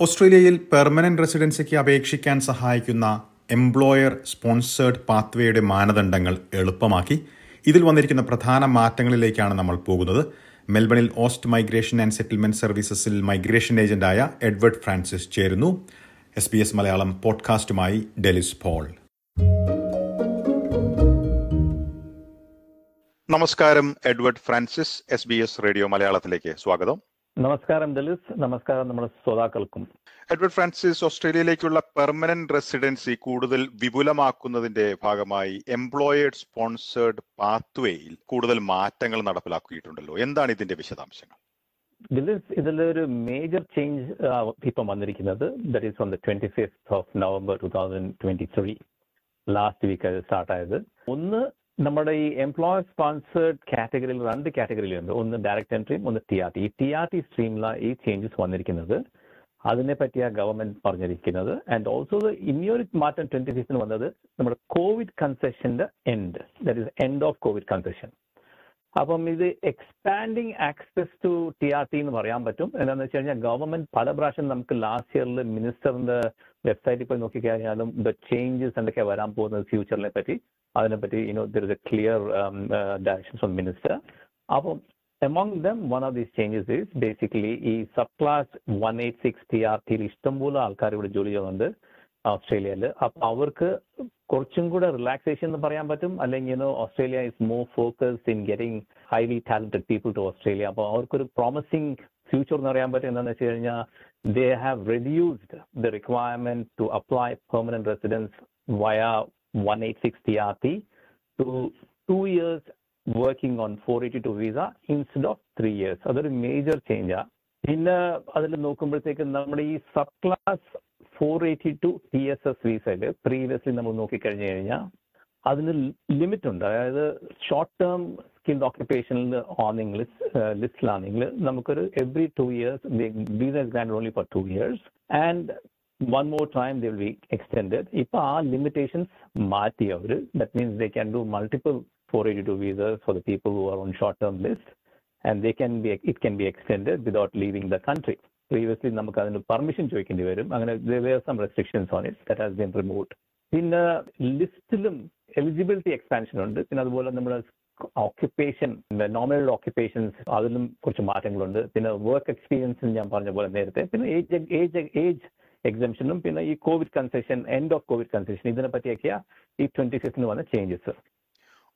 ഓസ്ട്രേലിയയിൽ പെർമനന്റ് റെസിഡൻസിക്ക് അപേക്ഷിക്കാൻ സഹായിക്കുന്ന എംപ്ലോയർ സ്പോൺസേഡ് പാത്വേയുടെ മാനദണ്ഡങ്ങൾ എളുപ്പമാക്കി. ഇതിൽ വന്നിരിക്കുന്ന പ്രധാന മാറ്റങ്ങളിലേക്കാണ് നമ്മൾ പോകുന്നത്. മെൽബണിൽ ഓസ്റ്റ് മൈഗ്രേഷൻ ആൻഡ് സെറ്റിൽമെന്റ് സർവീസസിൽ മൈഗ്രേഷൻ ഏജന്റായ എഡ്വേർഡ് ഫ്രാൻസിസ് ചേരുന്നു. എസ് ബി എസ് മലയാളം പോഡ്കാസ്റ്റുമായി ഡെലിസ് പോൾ. നമസ്കാരം Edward Francis S B S radio മലയാളത്തിലേക്ക് സ്വാഗതം. നമസ്കാരം ദലിസ് നമസ്കാരം നമ്മുടെ ശ്രോതാക്കൾക്കും. എഡ്വേർഡ് ഫ്രാൻസിസ് ഓസ്ട്രേലിയയിലേക്കുള്ള പെർമനന്റ് റെസിഡൻസി കൂടുതൽ വിപുലമാക്കുന്നതിന്റെ ഭാഗമായി എംപ്ലോയേഡ് സ്പോൺസേഡ് പാത്വേയിൽ കൂടുതൽ മാറ്റങ്ങൾ നടപ്പിലാക്കിയിട്ടുണ്ടല്ലോ. എന്താണ് ഇതിന്റെ വിശദാംശങ്ങൾ? ദിലിസ് ഇതിലൊരു മേജർ ചേഞ്ച് ഇപ്പം വന്നിരിക്കുന്നത്. That is on the twenty fifth of November two thousand twenty three last week അത് സ്റ്റാർട്ടായത് ഒന്ന് നമ്മുടെ ഈ എംപ്ലോയർ സ്പോൺസേഡ് കാറ്റഗറിയിൽ രണ്ട് കാറ്റഗറിയിലുണ്ട് ഒന്ന് ഡയറക്റ്റ് എൻട്രിയും ഒന്ന് ടി ആർ ടി ഈ ടി ആർ ടി സ്ട്രീമിലാണ് ഈ ചേഞ്ചസ് വന്നിരിക്കുന്നത്. അതിനെ പറ്റിയാണ് ഗവൺമെന്റ് പറഞ്ഞിരിക്കുന്നത്. ആൻഡ് ഓൾസോ ഇനിയൊരു മാറ്റം ട്വന്റി സിക്സിന് വന്നത് നമ്മുടെ covid കൺസെഷന്റെ end that is end of covid concession അപ്പം ഇത് expanding access to T R T എന്ന് പറയാൻ പറ്റും. എന്താണെന്ന് വെച്ച് കഴിഞ്ഞാൽ ഗവൺമെന്റ് പല പ്രാവശ്യം നമുക്ക് ലാസ്റ്റ് ഇയറിൽ മിനിസ്റ്ററിന്റെ വെബ്സൈറ്റിൽ പോയി നോക്കിക്കഴിഞ്ഞാലും ദ ചേഞ്ചസ് എന്തൊക്കെയാണ് വരാൻ പോകുന്നത് ഫ്യൂച്ചറിനെ പറ്റി അതിനെപ്പറ്റി you know there is a clear direction from minister അപ്പം among them one of these changes is basically ഈ subclass one eight six T R ടിയിൽ ഇഷ്ടംപോലെ ആൾക്കാർ ഇവിടെ ജോലി ചെയ്യുന്നുണ്ട് ഓസ്ട്രേലിയയിൽ അപ്പൊ അവർക്ക് കുറച്ചും കൂടെ റിലാക്സേഷൻ എന്ന് പറയാൻ പറ്റും. അല്ലെങ്കിൽ Australia is more focused in getting highly talented people to Australia. അപ്പോൾ അവർക്കൊരു പ്രോമിസിങ് ഫ്യൂച്ചർ എന്ന് പറയാൻ പറ്റും. എന്താണെന്ന് വെച്ച് കഴിഞ്ഞാൽ they have reduced the requirement to apply permanent residence via one eight six T R T two two years working on four eighty two visa instead of three years അതൊരു major ചേഞ്ചാണ് പിന്നെ അതിൽ നോക്കുമ്പോഴത്തേക്ക് നമ്മുടെ ഈ subclass four eighty two T S S വിസയിൽ previously നമ്മൾ നോക്കിക്കഴിഞ്ഞു കഴിഞ്ഞാൽ അതിന് ലിമിറ്റ് ഉണ്ട്. അതായത് ഷോർട്ട് ടേം സ്കിൽഡ് ഓക്യുപ്പേഷനിൽ ആണെങ്കിൽ ലിസ്റ്റിലാണെങ്കിൽ നമുക്കൊരു every two years visa grant only for two years and one more time they will be extended. ഇപ്പൊ ആ limitations മാറ്റി അവർ that means they can do multiple 482 visas for the people who are on short-term list and they can be it can be extended without leaving the country. Previously നമുക്ക് അതിന് permission ചോദിക്കേണ്ടി വരും അങ്ങനെ there were some restrictions on it that has been removed. പിന്നെ ലിസ്റ്റിലും eligibility expansion ഉണ്ട് പിന്നെ അതുപോലെ നമ്മുടെ occupation nominal occupations അതിലും കുറച്ച് മാറ്റങ്ങളുണ്ട് പിന്നെ വർക്ക് എക്സ്പീരിയൻസ് ഞാൻ പറഞ്ഞ പോലെ നേരത്തെ പിന്നെ ഏജ് ഏജ് ഏജ് എക്സംഷനും പിന്നെ ഈ covid concession end of covid concession ഇതിനെ പറ്റിയൊക്കെയാ ഈ ട്വന്റി ഫിഫ്റ്റിന് വന്ന ചേഞ്ചസ്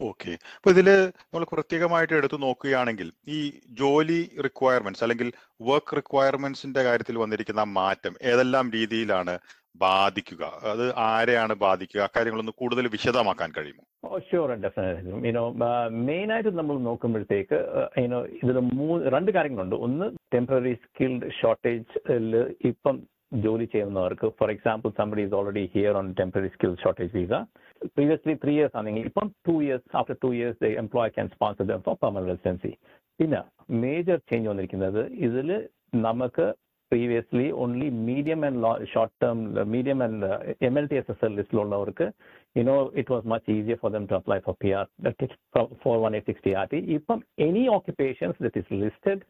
ഓക്കെ അപ്പൊ ഇതിൽ നമ്മൾ പ്രത്യേകമായിട്ട് എടുത്തു നോക്കുകയാണെങ്കിൽ ഈ ജോലി റിക്വയർമെന്റ്സ് അല്ലെങ്കിൽ വർക്ക് റിക്വയർമെന്റ്സിന്റെ കാര്യത്തിൽ വന്നിരിക്കുന്ന മാറ്റം ഏതെല്ലാം രീതിയിലാണ് ബാധിക്കുക? അത് ആരെയാണ് ബാധിക്കുക? അക്കാര്യങ്ങളൊന്ന് കൂടുതൽ വിശദമാക്കാൻ കഴിയുമോ? ഷുവർ ഡെഫിനറ്റ് യുനോ മെയിൻ ആയിട്ട് നമ്മൾ നോക്കുമ്പോഴത്തേക്ക് യുനോ ഇതിൽ മൂന്ന് രണ്ട് കാര്യങ്ങളുണ്ട്. ഒന്ന് ടെമ്പററി സ്കിൽഡ് ഷോർട്ടേജ് ഇപ്പം ജോലി ചെയ്യുന്നവർക്ക് for example somebody is already here on temporary skill shortage visa previously three years ആണെങ്കിൽ ഇപ്പം two years after two years the employ can sponsor them for permanent residency പിന്നെ മേജർ ചേഞ്ച് വന്നിരിക്കുന്നത് ഇതിൽ നമുക്ക് previously only medium and short term medium and M L T S S L ലിസ്റ്റിലുള്ളവർക്ക് you know it was much easier for them to apply for P R for one eight sixty R T ഇപ്പം any occupations that is listed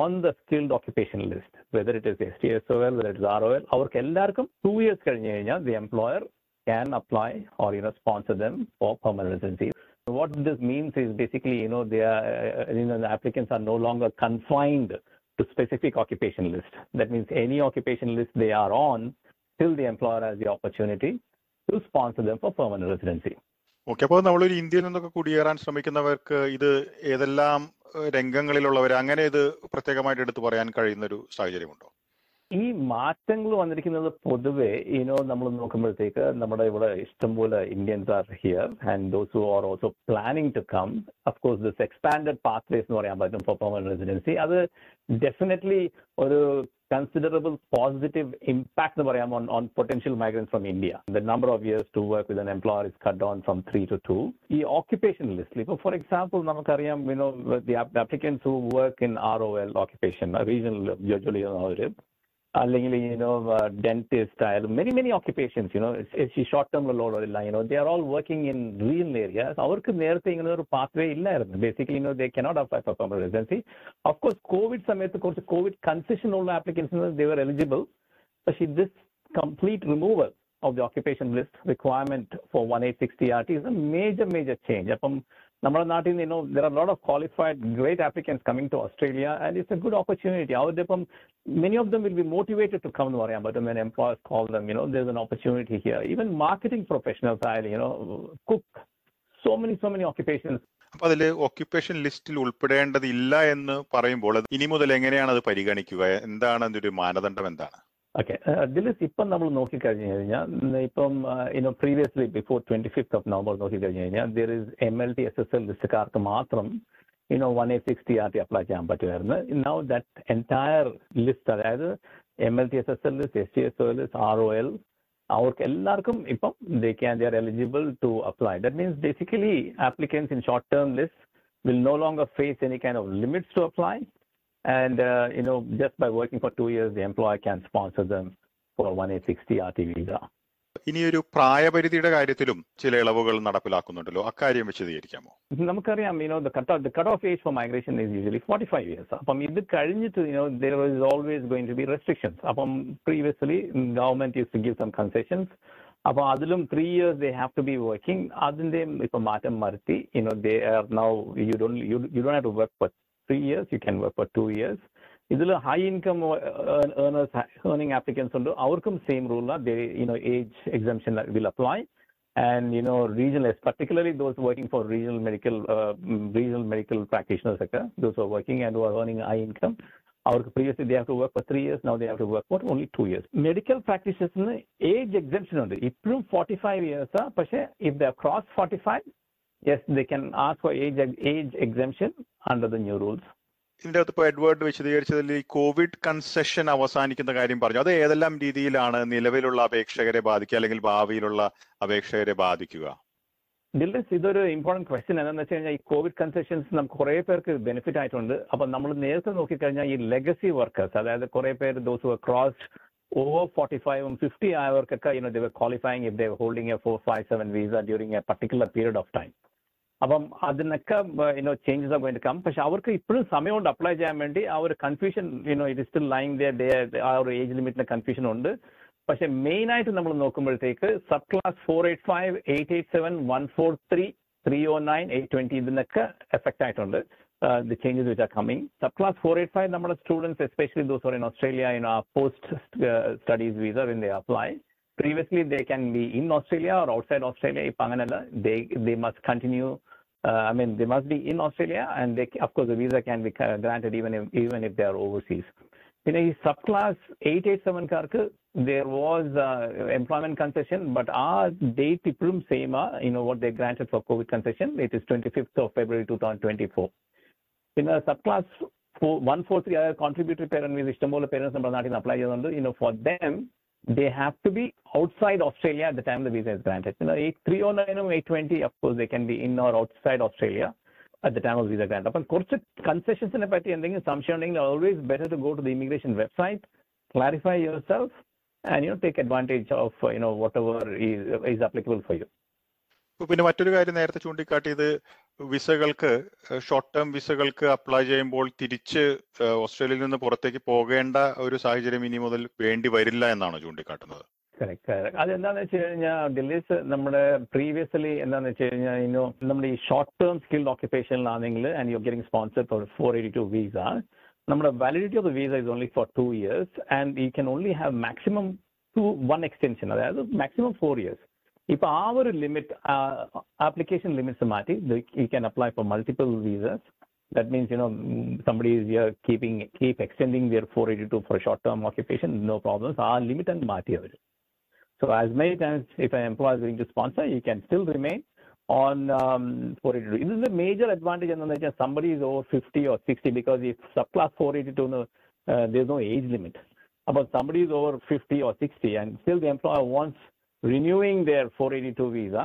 On the skilled occupation list whether it is S T S O L whether it R O L അവർക്ക് എല്ലാവർക്കും two years കഴിഞ്ഞ് കഴിഞ്ഞാൽ the employer can apply or you know sponsor them for permanent residency What this means is basically, you know, they are, uh, you know, the applicants are no longer confined to specific occupation list. That means any occupation list they are on, till the employer has the opportunity to sponsor them for permanent residency. Okay അപ്പോൾ നമ്മളൊരു ഇന്ത്യയിൽ നിന്നൊക്കെ കുടിയേറാൻ ശ്രമിക്കുന്നവർക്ക് ഇത് ഏതെല്ലാം രംഗങ്ങളിലുള്ളവർ അങ്ങനെ ഇത് പ്രത്യേകമായിട്ട് എടുത്തു പറയാൻ കഴിയുന്ന ഒരു സാഹചര്യമുണ്ടോ? ഈ മാറ്റങ്ങൾ വന്നിരിക്കുന്നത് പൊതുവെ ഇനോ നമ്മൾ നോക്കുമ്പോഴത്തേക്ക് നമ്മുടെ ഇവിടെ ഇഷ്ടംപോലെ Indians are here and those who are also planning to come of course this expanded pathways എന്ന് പറയാൻ പറ്റും പെർമനന്റ് റെസിഡൻസി അത് ഡെഫിനറ്റ്ലി ഒരു considerable positive impact എന്ന് പറയാം on, on potential migrants from India. The number of years to work with an employer is cut down from three to two. ഈ occupation list, ഇപ്പോൾ for example, നമുക്കറിയാം you know, the app- applicants who work in ROL occupation, regional ജോലി ചെയ്യുന്നവർ അല്ലെങ്കിൽ you know uh, dentist ആയാലും many many occupations you know short ടേമിലുള്ള you know they are all working in rural areas അവർക്ക് നേരത്തെ ഇങ്ങനെ ഒരു pathway ഇല്ലായിരുന്നു basically you know they cannot apply for permanent residency of course covid സമയത്ത് കുറച്ച് Covid concession ഉള്ള applicants they were eligible പക്ഷേ this complete removal of the occupation list requirement for 1860 RT is a major major change അപ്പം നമ്മുടെ നാട്ടിൽ നിന്ന് are a lot of qualified great applicants coming to Australia and it's a good opportunity അവരുടെ ഇപ്പം many of them will be motivated to come എന്ന് പറയാൻ പറ്റും when employers call them you know there's an opportunity here even marketing professionals ആയാലും know cook so many so many occupations അപ്പൊ അതിൽ occupation ലിസ്റ്റിൽ ഉൾപ്പെടേണ്ടതില്ല എന്ന് പറയുമ്പോൾ ഇനി മുതൽ എങ്ങനെയാണ് അത് പരിഗണിക്കുക എന്താണ് അതിന്റെ ഒരു മാനദണ്ഡം എന്താണ് ഓക്കെ ദിലിസ് ഇപ്പം നമ്മൾ നോക്കിക്കഴിഞ്ഞു കഴിഞ്ഞാൽ ഉം, ഇപ്പം you know previously before twenty fifth of November നോക്കിക്കഴിഞ്ഞു കഴിഞ്ഞാൽ there is M L T S S L ലിസ്റ്റുകാർക്ക് മാത്രം you know one eight sixty R T apply ചെയ്യാൻ പറ്റുമായിരുന്നു നൗ ദാറ്റ് എൻറ്റയർ ലിസ്റ്റ് അതായത് M L T S S L list S T S O list R O L അവർക്ക് എല്ലാവർക്കും ഇപ്പം they can they are eligible to apply that means basically applicants in short term list will no longer face any kind of limits to apply. And, uh, you know, just by working for two years, the employer can sponsor them for 1860 RT visa. ഇനിയൊരു പ്രായപരിധിയുടെ കാര്യത്തിലും ചില ഇളവുകൾ നടപ്പിലാക്കുന്നുണ്ടല്ലോ അക്കാര്യം വിശദീകരിക്കാമോ നമുക്കറിയാം you know the cut off the cut off age for migration is usually 45 years അപ്പം ഇത് കഴിഞ്ഞിട്ട് you know there is always going to be restrictions അപ്പം previously government used to give some concessions അപ്പോൾ അതിലും three years they have to be working അതിന്റെയും ഇപ്പൊ മാറ്റം വരുത്തി you know they are now you don't you, you don't have to work for three years you can work for two years ഇതിൽ high income earners earning applicants ഉണ്ട് അവർക്കും same റൂളാണ് they you know age exemption will apply and you know regional particularly those working for regional medical uh, mm, regional medical practitioners sector those who are working and who are earning high income അവർക്ക് previously they have to work for three years now they have to work for only two years medical പ്രാക്ടീഷേഴ്സിന് age exemption ഉണ്ട് ഇപ്പോഴും forty five years പക്ഷേ if the cross forty five Yes they can ask for age age exemption under the new rules ഇതിന്റെ അകത്ത് ഇപ്പോൾ Edward വിശദീകരിച്ചതിൽ ഈ covid concession അവസാനിക്കുന്ന കാര്യം പറഞ്ഞു. അത് ഏതെല്ലാം രീതിയിലാണ് നിലവിലുള്ള അപേക്ഷകരെ ബാധിക്കുക അല്ലെങ്കിൽ ഭാവിയിലുള്ള അപേക്ഷകരെ ബാധിക്കുക? ഡിൽസ് ഇതൊരു ഇമ്പോർട്ടന്റ് ക്വസ്റ്റ്യൻ എന്താണെന്ന് വെച്ച് കഴിഞ്ഞാൽ ഈ കോവിഡ് കൺസെഷൻസ് നമുക്ക് കുറെ പേർക്ക് ബെനിഫിറ്റ് ആയിട്ടുണ്ട്. അപ്പൊ നമ്മൾ നേരത്തെ നോക്കിക്കഴിഞ്ഞാൽ ഈ ലെഗസി വർക്കേഴ്സ് അതായത് കുറെ പേര് ദോസ് ക്രോസ് ഓവർ ഫോർട്ടി ഫൈവും ഫിഫ്റ്റി ആയവർക്കൊക്കെ know, they were if if holding a four five seven visa during a particular period of time അപ്പം അതിനൊക്കെ you know changes are going come പക്ഷെ അവർക്ക് ഇപ്പോഴും സമയമുണ്ട് അപ്ലൈ ചെയ്യാൻ വേണ്ടി. ആ ഒരു confusion you know it still lying there ആ ഒരു ഏജ് ലിമിറ്റിന്റെ കൺഫ്യൂഷൻ ഉണ്ട്. പക്ഷെ മെയിൻ ആയിട്ട് നമ്മൾ നോക്കുമ്പോഴത്തേക്ക് sub class four eight five eight eight seven one four three three o nine eight twenty ഇതിനൊക്കെ എഫക്ട് ആയിട്ടുണ്ട്. The changes which are coming sub class four eight five നമ്മുടെ students especially those or in Australia in a post studies visa in they apply previously they can be in Australia or outside Australia. ഇപ്പൊ അങ്ങനെയല്ല they they must continue uh, I mean, they must be in Australia, and they, of course, the visa can be granted even if, even if they are overseas. In a subclass 887 karku, there was uh, employment concession, but our date iprum seema, uh, you know, what they granted for COVID concession, it is 25th of February 2024. In a subclass one four three, 143 contributory parent, with Istanbul parents number 19 apply, you know, for them, they have to be outside Australia at the time the visa is granted. You know, 309 or 820, of course, they can be in or outside Australia at the time of visa grant. അപ്പം കുറച്ച് കൺസെഷൻസിനെ പറ്റി എന്തെങ്കിലും സംശയം ഉണ്ടെങ്കിൽ always better to go to the immigration website clarify yourself and you take advantage of you know whatever is applicable for you ഇപ്പൊ പിന്നെ മറ്റൊരു കാര്യം നേരത്തെ ചൂണ്ടിക്കാട്ടിയത് വിസകൾക്ക് ഷോർട്ട് ടേം വിസകൾക്ക് അപ്ലൈ ചെയ്യുമ്പോൾ തിരിച്ച് ഓസ്ട്രേലിയയിൽ നിന്ന് പുറത്തേക്ക് പോകേണ്ട ഒരു സാഹചര്യം ഇനി മുതൽ വേണ്ടി വരില്ല എന്നാണ് ചൂണ്ടിക്കാട്ടുന്നത്. അതെന്താന്ന് വെച്ച് കഴിഞ്ഞാൽ ഡെല്ലീസ് നമ്മുടെ പ്രീവിയസ്ലി എന്താന്ന് വെച്ച് കഴിഞ്ഞാൽ ഇന്നോ നമ്മുടെ ഈ short term skilled ഓക്യുപ്പേഷനിലാണെങ്കിൽ and you getting sponsor for four eighty two visa നമ്മുടെ validity of the visa is only for two years and you can only have maximum two one extension അതായത് maximum four years ഇപ്പൊ ആ ഒരു limit application limits മാറ്റി you can apply for multiple visas that means you know mm, somebody is here keeping keep extending their 482 for short term occupation no problems our limit and മാറ്റി അവർ so as many times if an employer is going to sponsor you can still remain on um, 482 this is a major advantage and then somebody is over 50 or 60 because if subclass 482 no, uh, there's no age limit about somebody is over 50 or 60 and still the employer wants renewing their 482 visa,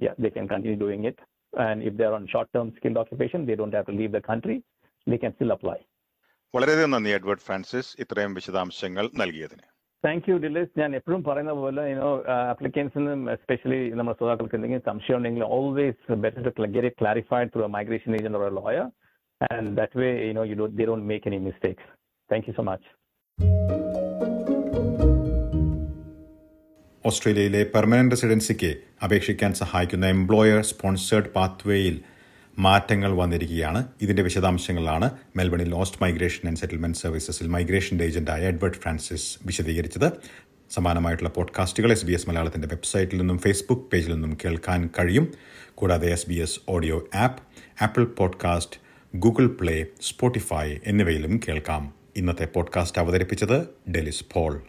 yeah, they can continue doing it. And if they're on short-term skilled occupation, they don't have to leave the country. They can still apply. വളരെയധികം നന്ദി Edward Francis ഇത്രയും വിശദാംശങ്ങൾ നൽകിയതിന് thank you ഡിലിസ് ഞാൻ എപ്പോഴും പറയുന്ന പോലെ you know അപ്ലിക്കൻസിനും especially നമ്മുടെ ശ്രോതാക്കൾക്ക് എന്തെങ്കിലും സംശയം ഉണ്ടെങ്കിൽ always better to get it clarified through migration agent or lawyer and that way you know you they don't make any mistakes thank you so much ഓസ്ട്രേലിയയിലെ പെർമനന്റ് റെസിഡൻസിക്ക് അപേക്ഷിക്കാൻ സഹായിക്കുന്ന എംപ്ലോയർ സ്പോൺസേഡ് പാത്വേയിൽ മാറ്റങ്ങൾ വന്നിരിക്കുകയാണ്. ഇതിന്റെ വിശദാംശങ്ങളാണ് മെൽബണിൽ ഓസ്റ്റ് മൈഗ്രേഷൻ ആൻഡ് സെറ്റിൽമെന്റ് സർവീസസിൽ മൈഗ്രേഷൻ ഏജന്റായ എഡ്വേർഡ് ഫ്രാൻസിസ് വിശദീകരിച്ചത്. സമാനമായിട്ടുള്ള പോഡ്കാസ്റ്റുകൾ എസ് ബി എസ് മലയാളത്തിന്റെ വെബ്സൈറ്റിൽ നിന്നും ഫേസ്ബുക്ക് പേജിൽ നിന്നും കേൾക്കാൻ കഴിയും. കൂടാതെ S B S audio app Apple podcast Google Play Spotify എന്നിവയിലും കേൾക്കാം. ഇന്നത്തെ പോഡ്കാസ്റ്റ് അവതരിപ്പിച്ചത് ഡെലിസ് പോൾ.